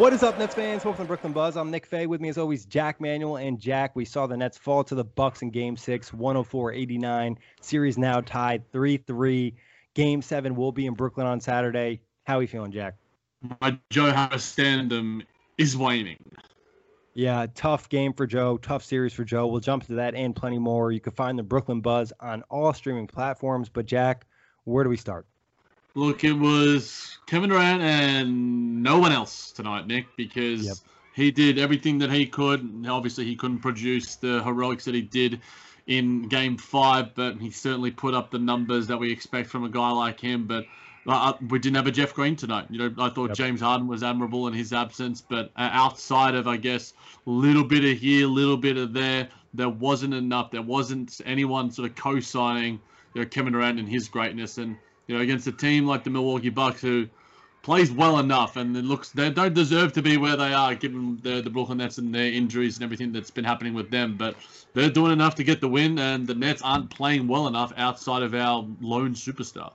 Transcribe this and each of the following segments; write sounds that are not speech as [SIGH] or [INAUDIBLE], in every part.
What is up, Nets fans? Welcome to Brooklyn Buzz. I'm Nick Fay. With me, as always, Jack Manuel and Jack. We saw the Nets fall to the Bucks in Game Six, 104-89. Series now tied 3-3. Game Seven will be in Brooklyn on Saturday. How are you feeling, Jack? My Joe Harris standum is waning. Yeah, tough game for Joe. Tough series for Joe. We'll jump to that and plenty more. You can find the Brooklyn Buzz on all streaming platforms. But Jack, where do we start? Look, it was Kevin Durant and no one else tonight, Nick, because Yep. he did everything that he could. Obviously, he couldn't produce the heroics that he did in Game Five, but he certainly put up the numbers that we expect from a guy like him. But uh, we didn't have a Jeff Green tonight. You know, I thought Yep. James Harden was admirable in his absence, but uh, outside of, I guess, a little bit of here, a little bit of there, there wasn't enough. There wasn't anyone sort of co-signing you know, Kevin Durant and his greatness. And you know, against a team like the Milwaukee Bucks who plays well enough and it looks they don't deserve to be where they are given the the Brooklyn Nets and their injuries and everything that's been happening with them. But they're doing enough to get the win, and the Nets aren't playing well enough outside of our lone superstar.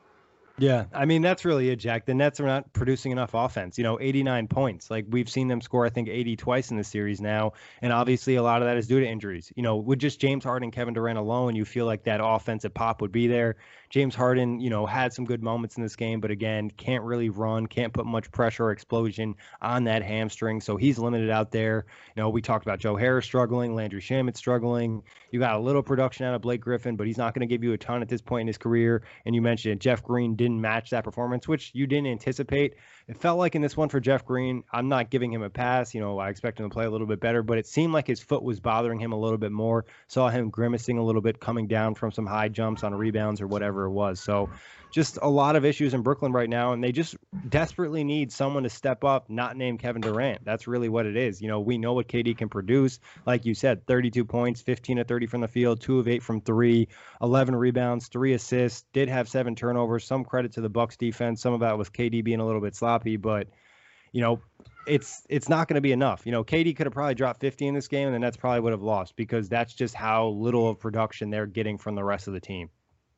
Yeah, I mean that's really it, Jack. The Nets are not producing enough offense. You know, 89 points. Like we've seen them score, I think 80 twice in the series now, and obviously a lot of that is due to injuries. You know, with just James Harden, Kevin Durant alone, you feel like that offensive pop would be there. James Harden, you know, had some good moments in this game, but again, can't really run, can't put much pressure or explosion on that hamstring, so he's limited out there. You know, we talked about Joe Harris struggling, Landry Shamet struggling. You got a little production out of Blake Griffin, but he's not going to give you a ton at this point in his career. And you mentioned it, Jeff Green didn't match that performance, which you didn't anticipate. It felt like in this one for Jeff Green, I'm not giving him a pass. You know, I expect him to play a little bit better, but it seemed like his foot was bothering him a little bit more. Saw him grimacing a little bit, coming down from some high jumps on rebounds or whatever it was. So, just a lot of issues in Brooklyn right now, and they just desperately need someone to step up, not named Kevin Durant. That's really what it is. You know, we know what KD can produce. Like you said, 32 points, 15 to 30 from the field, two of eight from three, 11 rebounds, three assists. Did have seven turnovers. Some credit to the Bucks defense. Some of that was KD being a little bit sloppy, but you know, it's it's not going to be enough. You know, KD could have probably dropped 50 in this game, and the Nets probably would have lost because that's just how little of production they're getting from the rest of the team.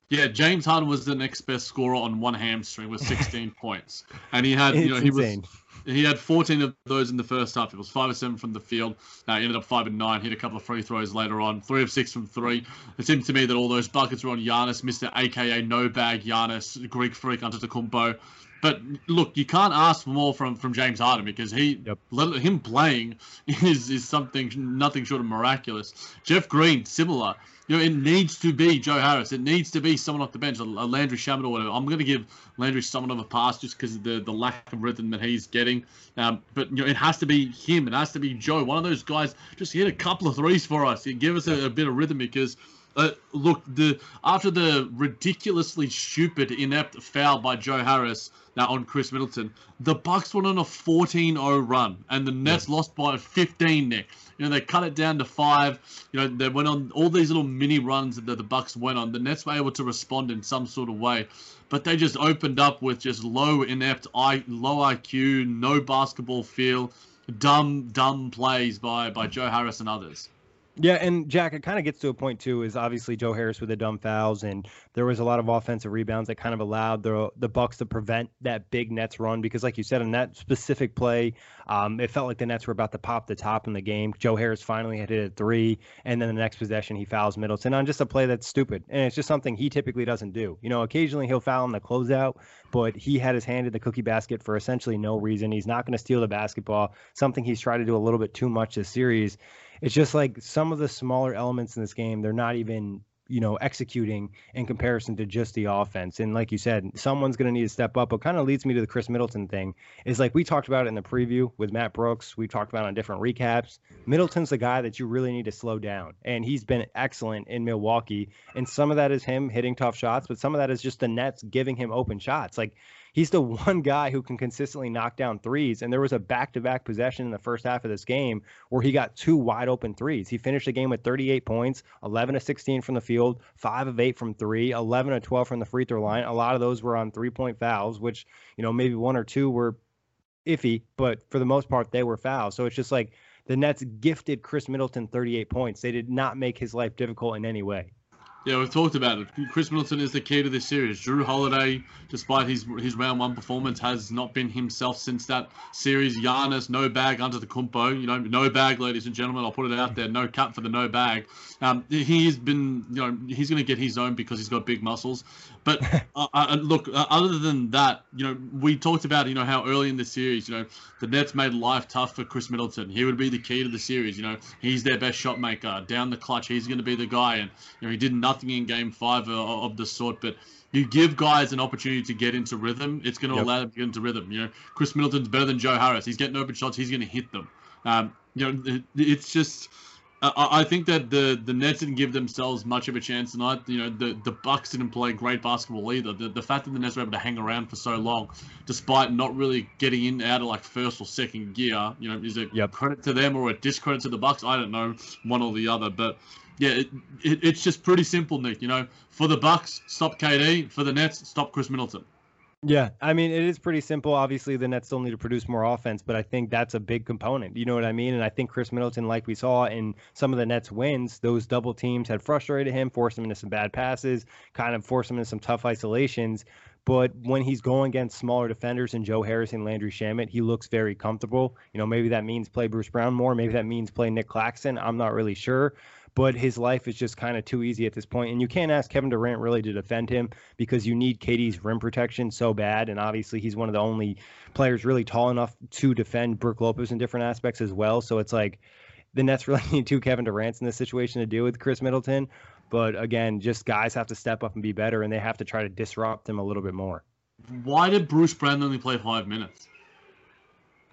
Yeah, James Harden was the next best scorer on one hamstring with 16 [LAUGHS] points, and he had you know he insane. was he had 14 of those in the first half. It was five or seven from the field. Now he ended up five and nine. Hit a couple of free throws later on. Three of six from three. It seemed to me that all those buckets were on Giannis, Mister AKA No Bag Giannis, Greek Freak under the Antetokounmpo. But look, you can't ask for more from, from James Harden because he Yep. him playing [LAUGHS] is is something nothing short of miraculous. Jeff Green, similar. You know, it needs to be Joe Harris. It needs to be someone off the bench, a, Landry Shamet or whatever. I'm going to give Landry somewhat of a pass just because of the, the lack of rhythm that he's getting. Um, but you know, it has to be him. It has to be Joe. One of those guys just hit a couple of threes for us. Give us a, a bit of rhythm because uh, look, the after the ridiculously stupid, inept foul by Joe Harris now on Khris Middleton, the Bucks went on a 14-0 run, and the Nets lost by 15. Nick, you know they cut it down to five. You know they went on all these little mini runs that the Bucks went on. The Nets were able to respond in some sort of way, but they just opened up with just low, inept, I, low IQ, no basketball feel, dumb, dumb plays by by Joe Harris and others. Yeah, and Jack, it kind of gets to a point too. Is obviously Joe Harris with the dumb fouls, and there was a lot of offensive rebounds that kind of allowed the the Bucks to prevent that big Nets run because, like you said, in that specific play, um, it felt like the Nets were about to pop the top in the game. Joe Harris finally hit a three, and then the next possession he fouls Middleton on just a play that's stupid, and it's just something he typically doesn't do. You know, occasionally he'll foul in the closeout, but he had his hand in the cookie basket for essentially no reason. He's not going to steal the basketball, something he's tried to do a little bit too much this series it's just like some of the smaller elements in this game, they're not even you know executing in comparison to just the offense. And like you said someone's going to need to step up. But kind of leads me to the khris middleton thing is like we talked about it in the preview with matt brooks. We talked about on different recaps. Middleton's the guy that you really need to slow down and he's been excellent in milwaukee. And some of that is him hitting tough shots but some of that is just the nets giving him open shots. Like he's the [LAUGHS] one guy who can consistently knock down threes. And there was a back to back possession in the first half of this game where he got two wide open threes. He finished the game with 38 points, 11 to 16 from the field, 5 of 8 from three, 11 to 12 from the free throw line. A lot of those were on three point fouls, which, you know, maybe one or two were iffy, but for the most part, they were fouls. So it's just like the Nets gifted Khris Middleton 38 points. They did not make his life difficult in any way. Yeah, we've talked about it. Khris Middleton is the key to this series. Jrue Holiday, despite his his round one performance, has not been himself since that series. Giannis, no bag under the kumpo. You know, no bag, ladies and gentlemen. I'll put it out there. No cap for the no bag. Um, he's been, you know, he's going to get his own because he's got big muscles. But [LAUGHS] uh, uh, look, uh, other than that, you know, we talked about, you know, how early in the series, you know, the Nets made life tough for Khris Middleton. He would be the key to the series. You know, he's their best shot maker down the clutch. He's going to be the guy, and you know, he did nothing in game five of the sort, but you give guys an opportunity to get into rhythm, it's going to yep. allow them to get into rhythm. You know, Khris Middleton's better than Joe Harris. He's getting open shots. He's going to hit them. Um, you know, it's just. I think that the the Nets didn't give themselves much of a chance tonight. You know, the the Bucks didn't play great basketball either. The, the fact that the Nets were able to hang around for so long, despite not really getting in out of like first or second gear, you know, is a yep. credit to them or a discredit to the Bucks? I don't know, one or the other. But yeah, it, it, it's just pretty simple, Nick. You know, for the Bucks, stop KD. For the Nets, stop Khris Middleton. Yeah, I mean it is pretty simple. Obviously, the Nets still need to produce more offense, but I think that's a big component. You know what I mean? And I think Khris Middleton, like we saw in some of the Nets wins, those double teams had frustrated him, forced him into some bad passes, kind of forced him into some tough isolations. But when he's going against smaller defenders and Joe Harris and Landry Shamet, he looks very comfortable. You know, maybe that means play Bruce Brown more. Maybe that means play Nic Claxton. I'm not really sure but his life is just kind of too easy at this point. And you can't ask Kevin Durant really to defend him because you need KD's rim protection so bad. And obviously, he's one of the only players really tall enough to defend Brook Lopez in different aspects as well. So it's like the Nets really [LAUGHS] need two Kevin Durant's in this situation to deal with Khris Middleton. But again, just guys have to step up and be better, and they have to try to disrupt him a little bit more. Why did Bruce Brown only play five minutes?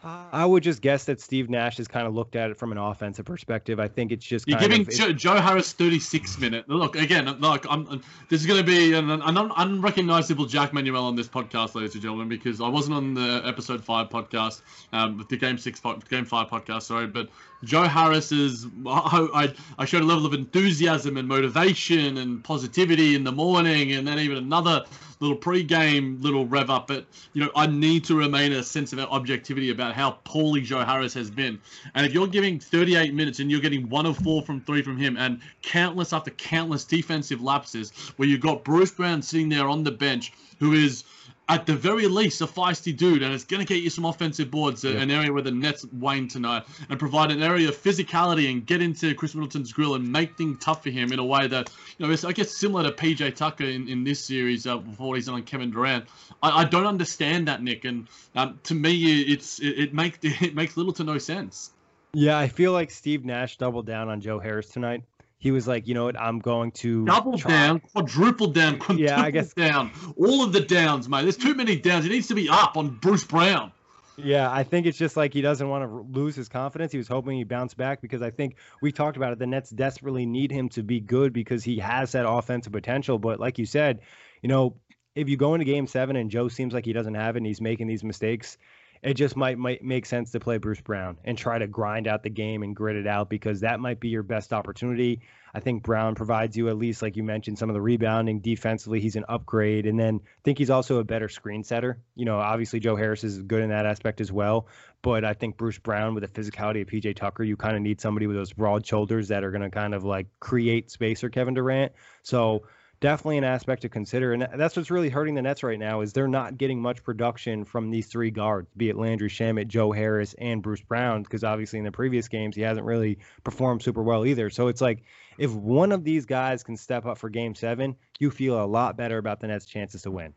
I would just guess that Steve Nash has kind of looked at it from an offensive perspective. I think it's just you're giving of, Joe, Joe, Harris 36 minutes. Look again, look, I'm, this is going to be an, an unrecognizable Jack Manuel on this podcast, ladies and gentlemen, because I wasn't on the episode five podcast, um, the game six, game five podcast, sorry, but Joe Harris is. I, I showed a level of enthusiasm and motivation and positivity in the morning, and then even another little pre-game little rev up. But you know, I need to remain a sense of objectivity about how poorly Joe Harris has been. And if you're giving 38 minutes and you're getting one of four from three from him, and countless after countless defensive lapses, where you've got Bruce Brown sitting there on the bench, who is at the very least, a feisty dude, and it's going to get you some offensive boards, yeah. an area where the Nets wane tonight, and provide an area of physicality and get into Khris Middleton's grill and make things tough for him in a way that, you know, it's, I guess, similar to PJ Tucker in, in this series uh, before he's on Kevin Durant. I, I don't understand that, Nick, and um, to me, it's it, it makes [LAUGHS] it makes little to no sense. Yeah, I feel like Steve Nash doubled down on Joe Harris tonight he was like, you know what, I'm going to double try. down, quadruple down, quadruple yeah, I guess down, all of the downs, mate. There's too many downs. He needs to be up on Bruce Brown. Yeah, I think it's just like he doesn't want to lose his confidence. He was hoping he bounced back because I think we talked about it. The Nets desperately need him to be good because he has that offensive potential. But like you said, you know, if you go into game seven and Joe seems like he doesn't have it and he's making these mistakes, it just might might make sense to play Bruce Brown and try to grind out the game and grit it out because that might be your best opportunity. I think Brown provides you at least, like you mentioned, some of the rebounding defensively. He's an upgrade, and then I think he's also a better screen setter. You know, obviously Joe Harris is good in that aspect as well, but I think Bruce Brown with the physicality of PJ Tucker, you kind of need somebody with those broad shoulders that are going to kind of like create space for Kevin Durant. So definitely an aspect to consider. And that's what's really hurting the Nets right now is they're not getting much production from these three guards, be it Landry Shamet, Joe Harris, and Bruce Brown, because obviously in the previous games he hasn't really performed super well either. So it's like if one of these guys can step up for game seven, you feel a lot better about the Nets' chances to win.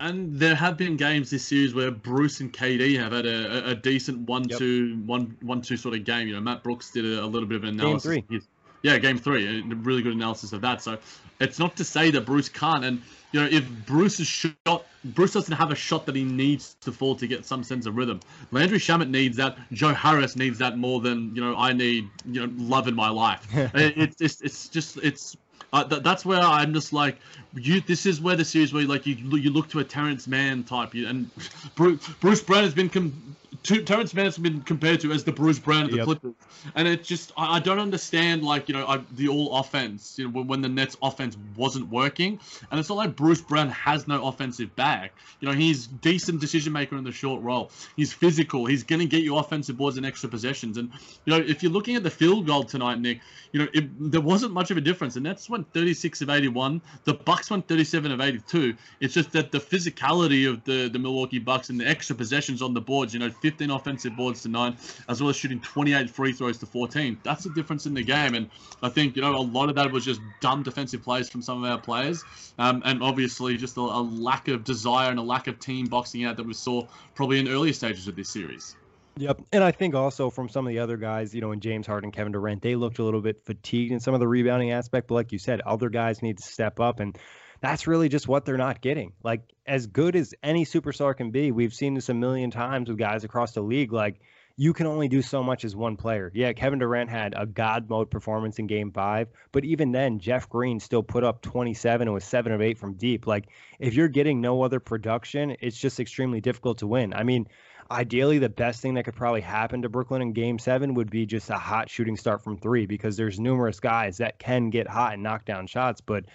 And there have been games this series where Bruce and KD have had a, a decent one-two, yep. one one-two sort of game. You know, Matt Brooks did a, a little bit of an analysis. Game three. Yeah, game three, a really good analysis of that. So it's not to say that Bruce can't. And you know, if Bruce's shot, Bruce doesn't have a shot that he needs to fall to get some sense of rhythm. Landry Shamet needs that. Joe Harris needs that more than you know. I need you know love in my life. [LAUGHS] it's just it's just it's uh, th- that's where I'm just like, you. This is where the series where you, like you you look to a Terance Mann type, you, and Bruce, Bruce Brown has been com- Terance Mann has been compared to as the Bruce Brown of the yep. Clippers, and it just I, I, don't understand like you know I, the all offense you know when, when, the Nets offense wasn't working, and it's not like Bruce Brown has no offensive back. You know he's decent decision maker in the short roll. He's physical. He's gonna get you offensive boards and extra possessions. And you know if you're looking at the field goal tonight, Nick, you know it, there wasn't much of a difference. The Nets went 36 of 81. The Bucks went 37 of 82. It's just that the physicality of the the Milwaukee Bucks and the extra possessions on the boards, you know. 15 offensive boards to nine, as well as shooting 28 free throws to 14. That's the difference in the game. And I think, you know, a lot of that was just dumb defensive plays from some of our players. Um, and obviously just a, a lack of desire and a lack of team boxing out that we saw probably in earlier stages of this series. Yep. And I think also from some of the other guys, you know, in James Harden, Kevin Durant, they looked a little bit fatigued in some of the rebounding aspect. But like you said, other guys need to step up. And that's really just what they're not getting. Like as good as any superstar can be, we've seen this a million times with guys across the league. Like you can only do so much as one player. Yeah, Kevin Durant had a god mode performance in game five, but even then, Jeff Green still put up 27 and was seven of eight from deep. Like, if you're getting no other production, it's just extremely difficult to win. I mean, ideally, the best thing that could probably happen to Brooklyn in game seven would be just a hot shooting start from three because there's numerous guys that can get hot and knock down shots. But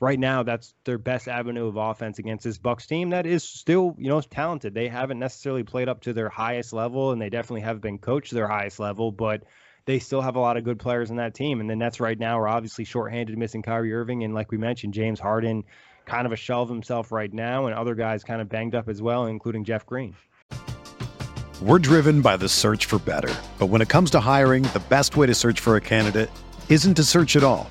right now that's their best avenue of offense against this Bucks team that is still, you know, talented. They haven't necessarily played up to their highest level and they definitely have been coached their highest level, but they still have a lot of good players in that team. And the Nets right now are obviously shorthanded, missing Kyrie Irving and like we mentioned, James Harden kind of a shell of himself right now and other guys kind of banged up as well, including Jeff Green. We're driven by the search for better. But when it comes to hiring, the best way to search for a candidate isn't to search at all.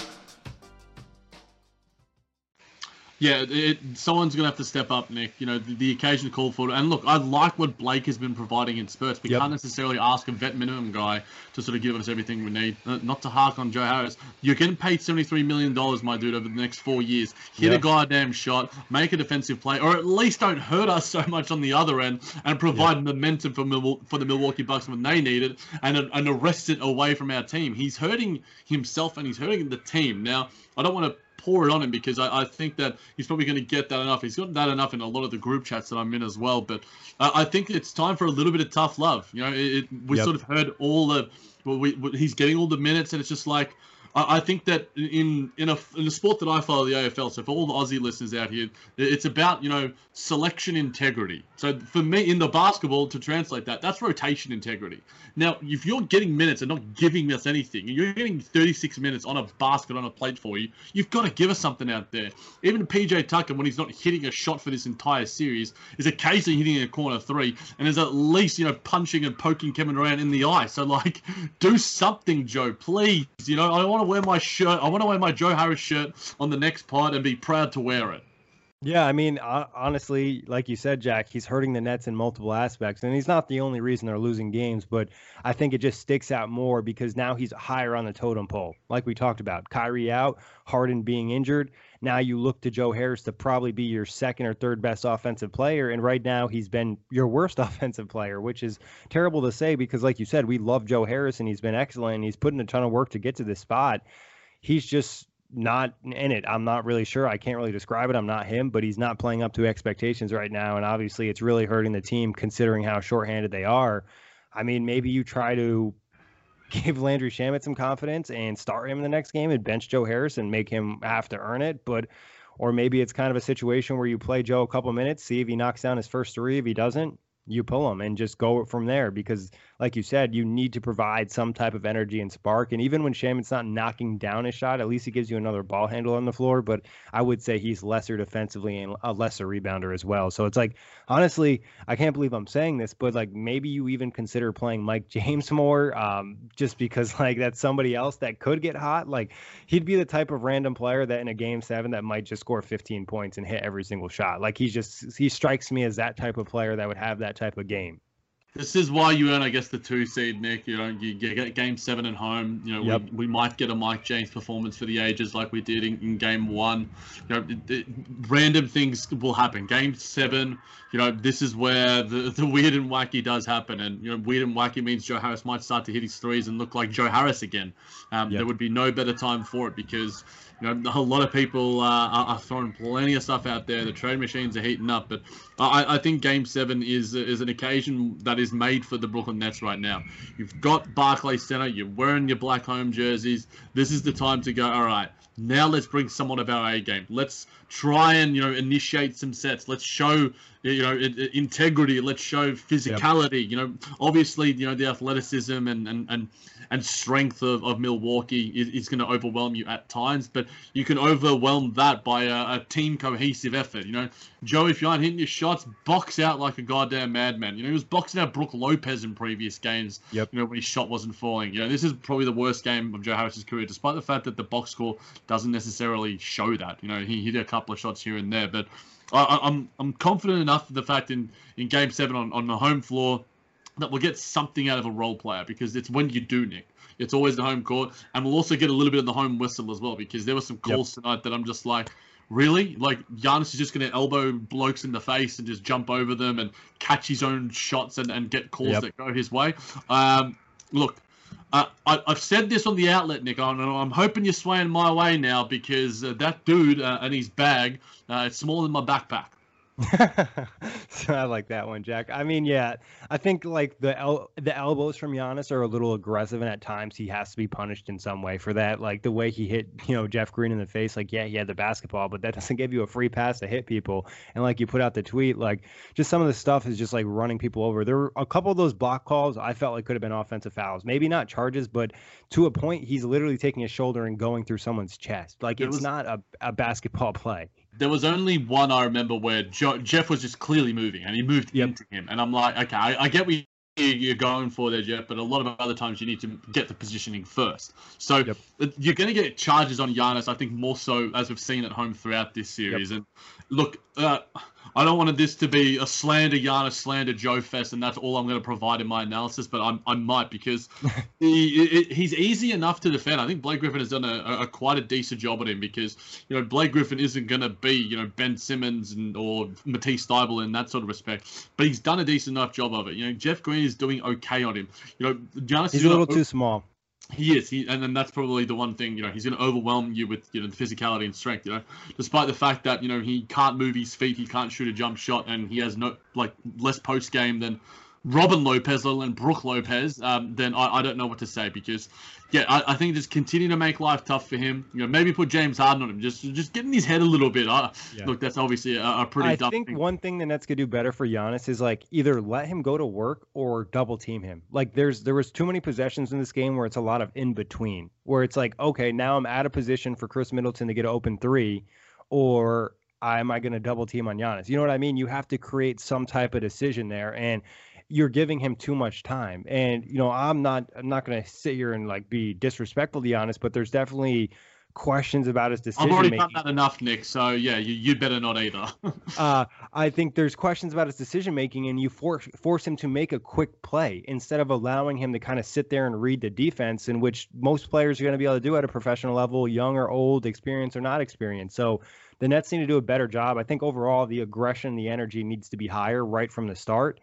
Yeah, it, someone's going to have to step up, Nick. You know, the, the occasion call for it. And look, I like what Blake has been providing in spurts. We yep. can't necessarily ask a vet minimum guy to sort of give us everything we need. Uh, not to hark on Joe Harris. You're getting paid $73 million, my dude, over the next four years. Hit yep. a goddamn shot, make a defensive play, or at least don't hurt us [LAUGHS] so much on the other end and provide yep. momentum for, Mil- for the Milwaukee Bucks when they need it and, and arrest it away from our team. He's hurting himself and he's hurting the team. Now, I don't want to pour it on him because I, I think that he's probably going to get that enough. He's got that enough in a lot of the group chats that I'm in as well. But uh, I think it's time for a little bit of tough love. You know, it, it, we yep. sort of heard all the well, we, he's getting all the minutes, and it's just like I, think that in in a in a sport that I follow, the AFL. So for all the Aussie listeners out here, it's about you know selection integrity. So for me, in the basketball, to translate that, that's rotation integrity. Now, if you're getting minutes and not giving us anything, and you're getting 36 minutes on a basket on a plate for you, you've got to give us something out there. Even PJ Tucker, when he's not hitting a shot for this entire series, is occasionally hitting a corner three, and is at least you know punching and poking Kevin Durant in the eye. So like, [LAUGHS] do something, Joe, please. You know, I want to wear my shirt. I want to wear my Joe Harris shirt on the next pod and be proud to wear it. Yeah, I mean, honestly, like you said, Jack, he's hurting the Nets in multiple aspects, and he's not the only reason they're losing games. But I think it just sticks out more because now he's higher on the totem pole, like we talked about. Kyrie out, Harden being injured. Now you look to Joe Harris to probably be your second or third best offensive player, and right now he's been your worst [LAUGHS] offensive player, which is terrible to say because, like you said, we love Joe Harris and he's been excellent. And he's putting a ton of work to get to this spot. He's just not in it. I'm not really sure. I can't really describe it. I'm not him, but he's not playing up to expectations right now. And obviously, it's really hurting the team considering how shorthanded they are. I mean, maybe you try to give Landry Shamet some confidence and start him in the next game and bench Joe Harris and make him have to earn it. But, or maybe it's kind of a situation where you play Joe a couple minutes, see if he knocks down his first three. If he doesn't, you pull him and just go from there because like you said you need to provide some type of energy and spark. And even when Shamet's not knocking down a shot at least he gives you another ball handle on the floor. But I would say he's lesser defensively and a lesser rebounder as well. So it's like honestly I can't believe I'm saying this but like maybe you even consider playing Mike [LAUGHS] James more um, just because like that's somebody else that could get hot. Like he'd be the type of random player that in a game 7 that might just score 15 points and hit every single shot. Like he's just he strikes me as that type of player that would have that type of game. This is why you earn, I guess, the two seed, Nick. You know, you get game seven at home. You know, yep. we, we might get a Mike James performance for the ages like we did in, in game one. You know, it, it, random things will happen. Game seven, you know, this is where the, the weird and wacky does happen. And, you know, weird and wacky means Joe Harris might start to hit his threes and look like Joe Harris again. Um, yep. There would be no better time for it because you know, a lot of people uh, are, throwing plenty of stuff out there. The trade machines are heating up, but I, I, think Game Seven is is an occasion that is made for the Brooklyn Nets right now. You've got Barclays Center. You're wearing your black home jerseys. This is the time to go. All right, now let's bring someone of our A game. Let's try and you know initiate some sets. Let's show you know integrity. Let's show physicality. Yep. You know, obviously you know the athleticism and and and and strength of, of Milwaukee is, is going to overwhelm you at times, but you can overwhelm that by a, a, team cohesive effort. You know, Joe, if you aren't hitting your shots, box out like a goddamn madman. You know, he was boxing out Brook Lopez in previous games. Yep. You know, when his shot wasn't falling. You know, this is probably the worst game of Joe Harris's career, despite the fact that the box score doesn't necessarily show that. You know, he hit a couple of shots here and there, but. I, I'm I'm confident enough of the fact in, in Game Seven on, on the home floor that we'll get something out of a role player because it's when you do, Nick. It's always the home court, and we'll also get a little bit of the home whistle as well because there were some calls yep. tonight that I'm just like, really? Like Giannis is just going to elbow blokes in the face and just jump over them and catch his own shots and, and get calls yep. that go his way. Um, look, I, have said this on the outlet, Nick. I'm, I'm hoping you're swaying my way now because uh, that dude uh, and his bag, uh, it's smaller than my backpack. [LAUGHS] I like that one, Jack. I mean, yeah, I think like the el- the elbows from Giannis are a little aggressive, and at times he has to be punished in some way for that. Like the way he hit, you know, Jeff Green in the face. Like, yeah, he had the basketball, but that [LAUGHS] doesn't give you a free pass to hit people. And like you put out the tweet, like just some of the stuff is just like running people over. There were a couple of those block calls I felt like could have been offensive fouls. Maybe not charges, but to a point, he's literally taking his shoulder and going through someone's chest. Like it's was... not a, a basketball [LAUGHS] play there was only one I remember where jo- Jeff was just clearly moving and he moved yep. into him. And I'm like, okay, I, I get what you're going for there, Jeff, but a lot of other times you need to get the positioning first. So yep. you're going to get charges on Giannis, I think, more so as we've seen at home throughout this series. Yep. And look, uh, I don't want this to be a slander Giannis, slander Joe Fest, and that's all I'm going to provide in my analysis. But I'm, I might because [LAUGHS] he, he's easy enough to defend. I think Blake Griffin has done a, a quite a decent job at him because you know Blake Griffin isn't going to be you know Ben Simmons and or Matisse Thybulle in that sort of respect, but he's done a decent enough job of it. You know Jeff Green is doing okay on him. You know Giannis he's a little too small. He is, he, and then that's probably the one thing you know he's going to overwhelm you with you know the physicality and strength. You know, despite the fact that you know he can't move his feet, he can't shoot a jump shot, and he has no like less post game than Robin Lopez, let alone Brook Lopez, um, then I, I don't know what to say because, yeah, I, I think just continue to make life tough for him. You know, maybe put James Harden on him, just just get in his head a little bit. Uh, yeah. Look, that's obviously a, a pretty. I think thing. one thing the Nets could do better for Giannis is like either let him go to work or double team him. Like there's there was too many possessions in this game where it's a lot of in between, where it's like okay now I'm out of position for Khris Middleton to get an open three, or am I going to double team on Giannis? You know what I mean? You have to create some type of decision there, and you're giving him too much time. And you know, I'm not I'm not going to sit here and like be disrespectful to Giannis, but there's definitely questions about his decision I've already making. done that enough, Nick. So yeah, you, you better not either. [LAUGHS] uh, I think there's questions about his decision making, and you force force him to make a quick play instead of allowing him to kind of sit there and read the defense, in which most players are going to be able to do at a professional level, young or old, experienced or not experienced. So the Nets need to do a better job. I think overall the aggression, the energy needs to be higher right from the start.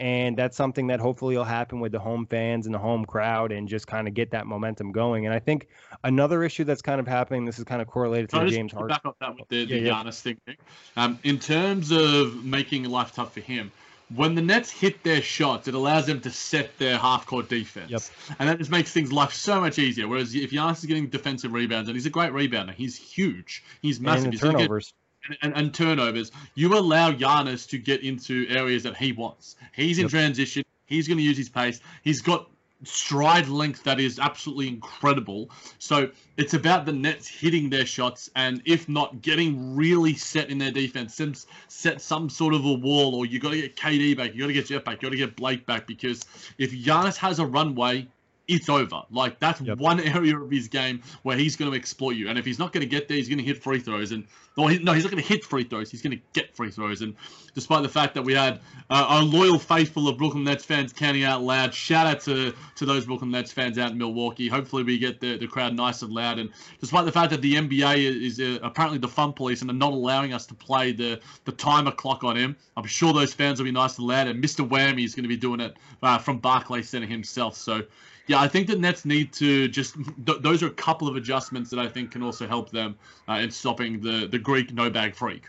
And that's something that hopefully will happen with the home fans and the home crowd and just kind of get that momentum going. And I think another issue that's kind of happening, this is kind of correlated to the James Harden. Back up that with the, the yeah, Giannis yeah. thing. Um, in terms of making life tough for him, when the Nets hit their shots, it allows them to set their half court defense. Yep. And that just makes things life so much easier. Whereas if Giannis is getting defensive rebounds, and he's a great rebounder, he's huge, he's massive. And turnovers. Get, and, and, turnovers, you allow Giannis to get into areas that he wants. He's in yep. transition. He's going to use his pace. He's got stride length that is absolutely incredible. So it's about the Nets hitting their shots and if not getting really set in their defense, set some sort of a wall or you got to get KD back, you got to get Jeff back, you got to get Blake back because if Giannis has a runway, it's over. Like that's yep. one [LAUGHS] area of his game where he's going to exploit you. And if he's not going to get there, he's going to hit free throws. And well, he, no, he's not going to hit free throws. He's going to get free throws. And despite the fact that we had uh, a loyal faithful of Brooklyn Nets fans counting out loud, shout out to to those Brooklyn Nets fans out in Milwaukee. Hopefully, we get the, the crowd nice and loud. And despite the fact that the NBA is, uh, apparently the fun police and are not allowing us to play the the timer clock on him, I'm sure those fans will be nice and loud. And Mr. Whammy is going to be doing it uh, from Barclays Center himself. So yeah, I think the Nets need to just. Th- those are a couple of adjustments that I think can also help them uh, in stopping the the Greek no bag freak.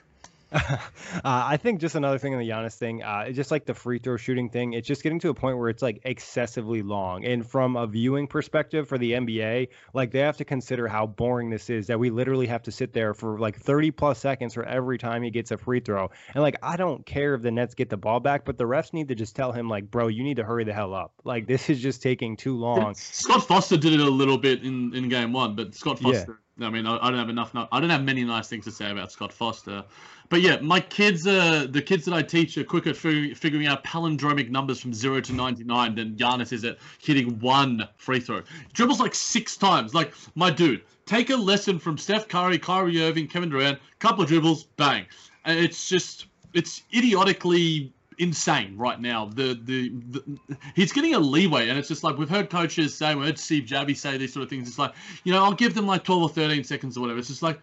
[LAUGHS] uh, I think just another thing on the Giannis thing, uh, it's just like the free throw shooting thing. It's just getting to a point where it's like excessively long. And from a viewing perspective for the NBA, like they have to consider how boring this is. That we literally have to sit there for like 30 plus seconds for every time he gets a free throw. And like I don't care if the Nets get the ball back, but the refs need to just tell him like, bro, you need to hurry the hell up. Like this is just taking too long. [LAUGHS] Scott Foster did it a little bit in in game one, but Scott Foster. Yeah I mean, I, I, don't have enough. I don't have many nice things to say about Scott Foster, but yeah, my kids, are the kids that I teach are quicker at figuring out palindromic numbers from zero to ninety nine than Giannis is at hitting one free throw. Dribbles like six times. Like my dude, take a lesson from Steph Curry, Kyrie Irving, Kevin Durant. Couple of dribbles, bang. It's just, it's idiotically insane right now. The, the, the he's getting a leeway, and it's just like we've heard coaches say, we heard Steve Javie say these sort of things. It's like you know, I'll give them like twelve or thirteen seconds or whatever. It's just like.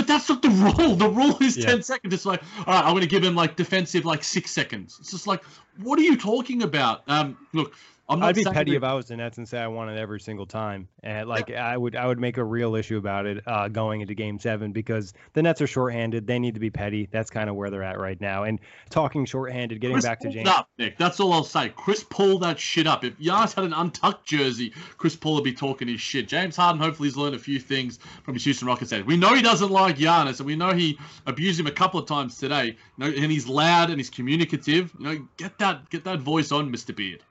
But that's not the [LAUGHS] rule. The rule is yeah. 10 seconds. It's like, all right, I'm going to give him like defensive like six seconds. It's just like, what are you talking about? Um, look, I'd be petty if I was the Nets and say I want it every single time, and like yeah. I would, I would make a real issue about it uh, going into Game Seven because the Nets are shorthanded. They need to be petty. That's kind of where they're at right now. And talking shorthanded, getting Chris back to James. Up, Nick. That's all I'll say. Chris pull that shit up. If Giannis had an untucked jersey, Chris Paul would be talking his shit. James Harden hopefully has learned a few things from his Houston Rockets. We know he doesn't like Giannis, and we know he abused him a couple of times today. You know, and he's loud and he's communicative. You know, get that, get that voice on, Mister Beard.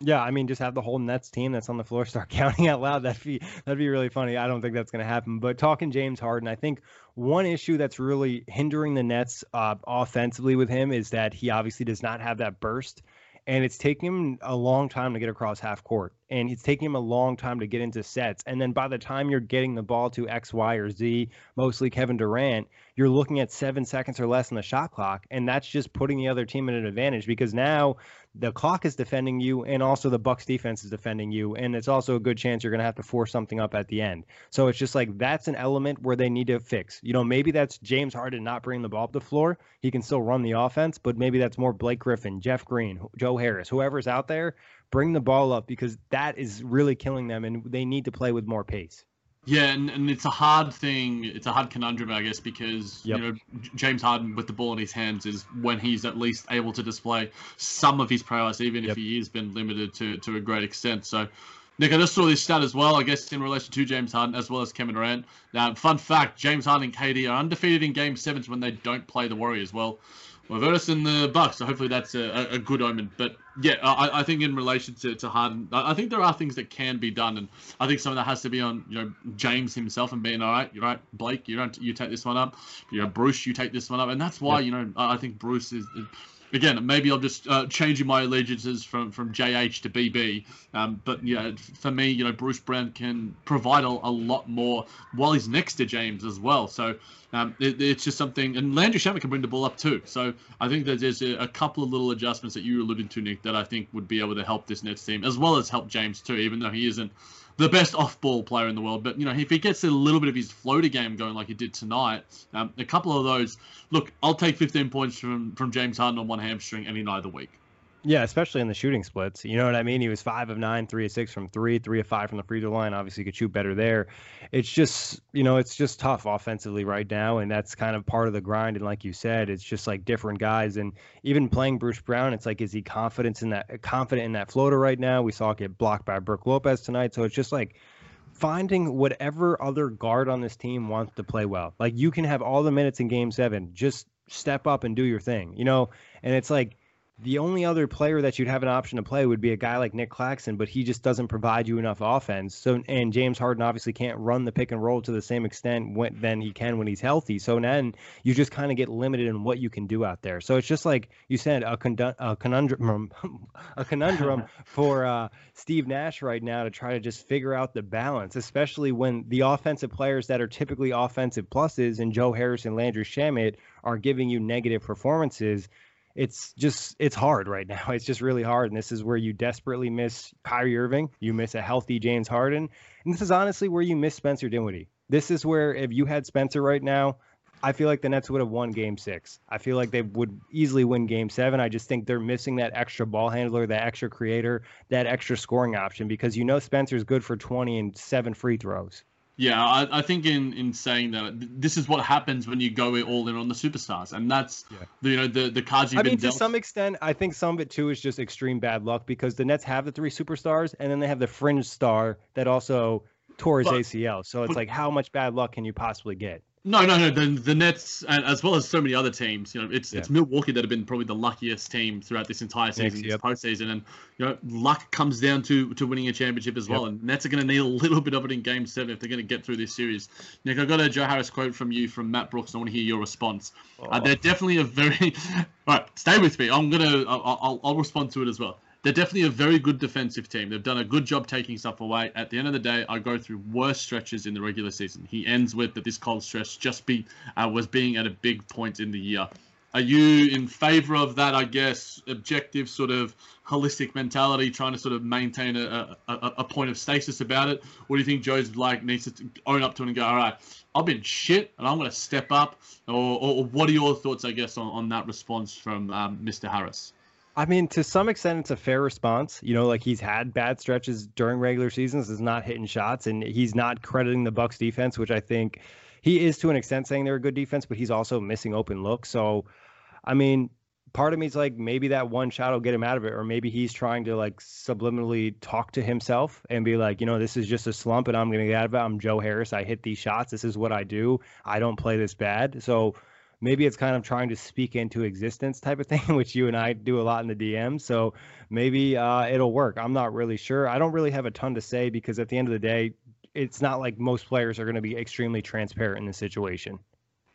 Yeah, I mean, just have the whole Nets team that's on the floor start [LAUGHS] counting out loud. That'd be that'd be really funny. I don't think that's going to happen. But talking James Harden, I think one issue that's really hindering the Nets uh, offensively with him is that he obviously does not have that burst, and it's taking him a long time to get across half court, and it's taking him a long time to get into sets. And then by the time you're getting the ball to X, Y, or Z, mostly Kevin Durant, you're looking at seven seconds or less on the shot clock, and that's just putting the other team at an advantage because now the clock is defending you and also the bucks defense is defending you and it's also a good chance you're going to have to force something up at the end. So it's just like that's an element where they need to fix. You know maybe that's james harden not bringing the ball up the floor. He can still run the offense but maybe that's more blake griffin jeff green joe harris whoever's out there bring the ball up because that is really killing them and they need to play with more pace Yeah, and, and it's a hard thing. It's a hard conundrum, I guess, because Yep. you know James Harden with the ball in his hands is when he's at least able to display some of his prowess, even Yep. if he has been limited to to a great extent. So, Nick, I just saw this stat as well. I guess in relation to James Harden as well as Kevin Durant. Now, fun fact: James Harden and KD are undefeated in Game Sevens when they don't play the Warriors. Well, well, Virtus and the Bucks. So hopefully that's a, a good omen. But yeah, I, I think in relation to, to Harden, I think there are things that can be done, and I think some of that has to be on you know James himself and being all right. You're right, Blake. You don't you take this one up. You know Bruce, you take this one up, and that's why you know I I think Bruce is. Again, maybe I'm just uh, changing my allegiances from, from JH to BB. Um, but yeah, for me, you know, Bruce Brown can provide a, a lot more while he's next to James as well. So um, it, it's just something, and Landry Shamet can bring the ball up too. So I think that there's a, a couple of little adjustments that you alluded to, Nick, that I think would be able to help this Nets team, as well as help James too, even though he isn't the best off-ball player in the world. But you know, if he gets a little bit of his floater game going like he did tonight, um, a couple of those. Look, I'll take 15 points from from James Harden on one hamstring any night of the week. Yeah, especially in the shooting splits. You know what I mean? He was five of nine, three of six from three, three of five from the free throw line. Obviously, he could shoot better there. It's just, you know, it's just tough offensively right now, and that's kind of part of the grind. And like you said, it's just like different guys. And even playing Bruce Brown, it's like, is he confident in that confident in that floater right now? We saw it get blocked by Brook Lopez tonight, so it's just like finding whatever other guard on this team wants to play well. Like you can have all the minutes in game seven, just step up and do your thing, you know? And it's like the only other player that you'd have an option to play would be a guy like Nic Claxton, but he just doesn't provide you enough offense. So and James Harden obviously can't run the pick and roll to the same extent when, than he can when he's healthy. So then you just kind of get limited in what you can do out there. So it's just like you said, a, condu- a conundrum, [LAUGHS] a conundrum [LAUGHS] for uh, Steve Nash right now to try to just figure out the balance, especially when the offensive players that are typically offensive pluses and Joe Harris and Landry Shamet are giving you negative performances it's just it's hard right now. [LAUGHS] It's just really hard, and this is where you desperately miss Kyrie Irving. You miss a healthy James Harden, and this is honestly where you miss Spencer Dinwiddie. This is where if you had Spencer right now, I feel like the Nets would have won Game Six. I feel like they would easily win Game Seven. I just think they're missing that extra ball handler, that extra creator, that extra scoring option because you know Spencer's good for twenty and seven free throws. Yeah, I, I think in, in saying that this is what happens when you go all in on the superstars, and that's Yeah. the, you know the the cards you've I been mean, to some extent, I think some of it too is just extreme bad luck because the Nets have the three superstars and then they have the fringe star that also tore his But- ACL. So it's but- like, how much bad luck can you possibly get? No, no, no. The, the Nets, and as well as so many other teams, you know, it's it's Milwaukee that have been probably the luckiest team throughout this entire season, this yep. postseason, and you know, luck comes down to to winning a championship as well. And Nets are going to need a little bit of it in Game Seven if they're going to get through this series. Nick, I got a Joe Harris quote from you from Matt Brooks. I want to hear your response. Uh, they're definitely a very. [LAUGHS] All right, stay with me. I'm gonna. I'll, I'll, I'll respond to it as well. They're definitely a very good defensive team. They've done a good job taking stuff away. At the end of the day, I go through worse stretches in the regular season. He ends with that this cold stretch just be uh, was being at a big point in the year. Are you in favor of that? I guess objective sort of holistic mentality, trying to sort of maintain a, a, a- point of stasis about it, or do you think Joe's like needs to own up to and go, all right, I've been shit and I'm going to step up, or, or, or what are your thoughts, I guess, on, on that response from um, Mr. Harris? I mean, to some extent, it's a fair response. You know, like he's had bad stretches during regular seasons, is not hitting shots, and he's not crediting the Bucks defense, which I think he is to an extent saying they're a good defense, but he's also missing open looks. So, I mean, part of me is like maybe that one shot will get him out of it, or maybe he's trying to like subliminally talk to himself and be like, you know, this is just a slump, and I'm gonna get out of it. I'm Joe Harris. I hit these shots. This is what I do. I don't play this bad. So maybe it's kind of trying to speak into existence type of [LAUGHS] thing, which you and I do a lot in the DM. So maybe uh, it'll work. I'm not really sure. I don't really have a ton to say because at the end of the day, it's not like most players are going to be extremely transparent in this situation.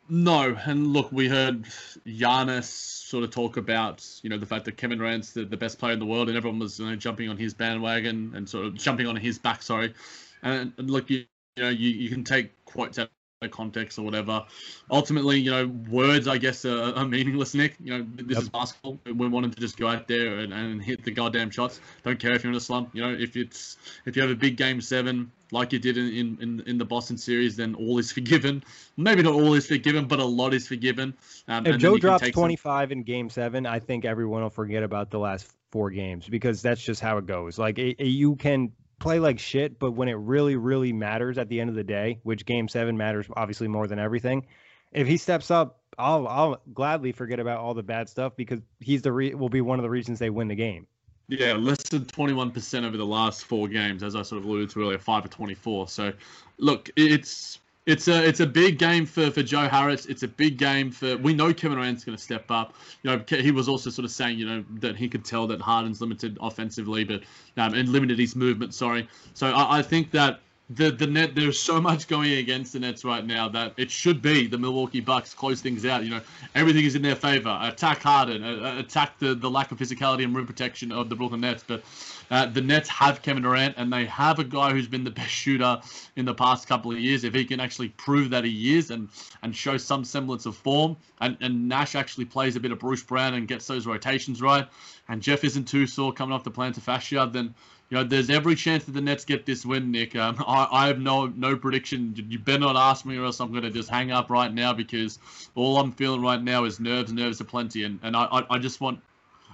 No, and look, we heard Giannis sort of talk about, you know, the fact that Kevin Durant's the, the best player in the world, and everyone was you know, jumping on his bandwagon and sort of jumping on his back. Sorry, and, and look, you, you know, you, you can take quotes out context or whatever. Ultimately, you know, words I guess are, are meaningless. Nick, you know, this Yep. is basketball. We want him to just go out there and, and hit the goddamn shots. Don't care if you're in a slump. You know, if it's if you have a big game seven like you did in, in, in, the Boston series, then all is [LAUGHS] forgiven. Maybe not all is forgiven, but a lot is forgiven. Um, If and Joe drops take some- 25 in game seven, I think everyone will forget about the last four games because that's just how it goes. Like it, it- you can play like shit, but when it really, really matters at the end of the day, which game seven matters obviously more than everything, if he steps up, I'll I'll gladly forget about all the bad stuff because he's the re- will be one of the reasons they win the game. Yeah, less than 21% over the last four games, as I sort of alluded to earlier, five of 24. So, look, it's it's a it's a big game for, for Joe Harris. It's a big game for we know Kevin Durant's going to step up. You know he was also sort of saying you know that he could tell that Harden's limited offensively, but um, and limited his movement. Sorry. So I, I think that the the net there's so much going against the Nets right now that it should be the Milwaukee Bucks close things out. You know everything is in their favor. Attack Harden, uh, attack the the lack of physicality and rim protection of the Brooklyn Nets, but uh, the Nets have Kevin Durant, and they have a guy who's been the best shooter in the past couple of years. If he can actually prove that he is and and show some semblance of form, and, and Nash actually plays a bit of Bruce Brown and gets those rotations right, and Jeff isn't too sore coming off the plantar fascia, then you know, there's every chance that the Nets get this win, Nick. Um, I, I have no no prediction. You better not ask me, or else I'm going to just hang up right now because all I'm feeling right now is nerves, nerves aplenty, and and I I, I just want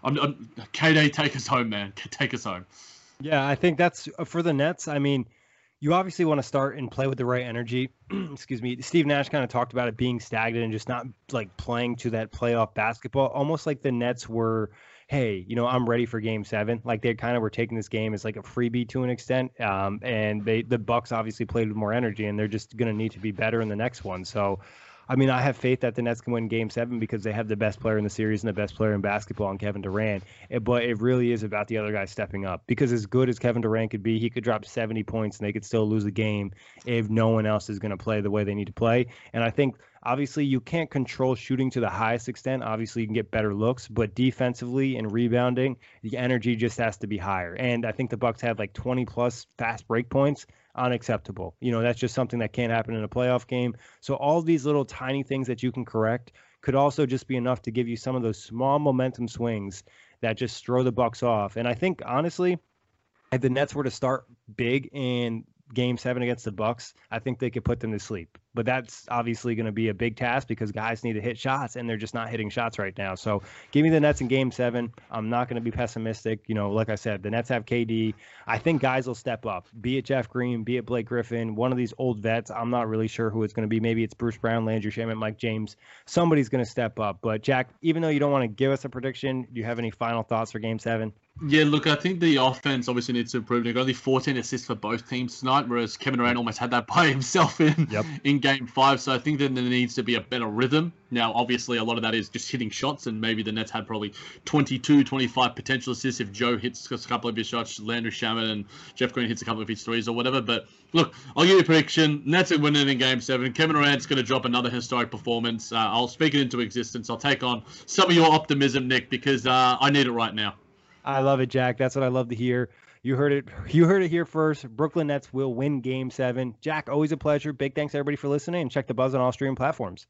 I'm, I'm KD, take us home, man. Take us home. Yeah, I think that's uh, for the Nets. I mean, you obviously want to start and play with the right energy. [CLEARS THROAT] Excuse me. Steve Nash kind of talked about it being stagnant and just not like playing to that playoff basketball, almost like the Nets were. Hey, you know, I'm ready for Game Seven. Like they kind of were taking this game as like a freebie to an extent, um, and they the Bucks obviously played with more energy, and they're just going to need to be better in the next one. So, I mean, I have faith that the Nets can win Game Seven because they have the best player in the series and the best player in basketball, and Kevin Durant. But it really is about the other guy stepping up because as good as Kevin Durant could be, he could drop 70 points and they could still lose the game if no one else is going to play the way they need to play. And I think obviously you can't control shooting to the highest extent. Obviously, you can get better looks, but defensively and rebounding, the energy just has to be higher. And I think the Bucks had like 20 plus fast break points unacceptable. You know, that's just something that can't happen in a playoff game. So all these little tiny things that you can correct could also just be enough to give you some of those small momentum swings that just throw the Bucks off. And I think honestly, if the Nets were to start big in game 7 against the Bucks, I think they could put them to sleep but that's obviously going to be a big task because guys need to hit shots and they're just not hitting shots right now. So give me the Nets in game seven. I'm not going to be pessimistic. You know, like I said, the Nets have KD. I think guys will step up, be it Jeff Green, be it Blake Griffin, one of these old vets. I'm not really sure who it's going to be. Maybe it's Bruce Brown, Landry Shamet, Mike James. Somebody's going to step up. But Jack, even though you don't want to give us a prediction, do you have any final thoughts for game seven? Yeah, look, I think the offense obviously needs to improve. They've got only 14 assists for both teams tonight, whereas Kevin Durant almost had that [LAUGHS] by himself in yep. in game five. So I think that there needs to be a better rhythm. Now, obviously, a lot of that is just hitting shots, and maybe the Nets had probably 22, 25 potential assists if Joe hits a couple of his shots, Landry Shamet and Jeff Green hits a couple of his threes or whatever. But look, I'll give you a prediction. Nets are winning in game seven. Kevin Durant's going to drop another historic performance. Uh, I'll speak it into existence. I'll take on some of your optimism, Nick, because uh, I need it right now. I love it, Jack. That's what I love to hear. You heard it. [LAUGHS] You heard it here first. Brooklyn Nets will win Game Seven. Jack, always a pleasure. Big thanks everybody for listening, check the buzz on all streaming platforms.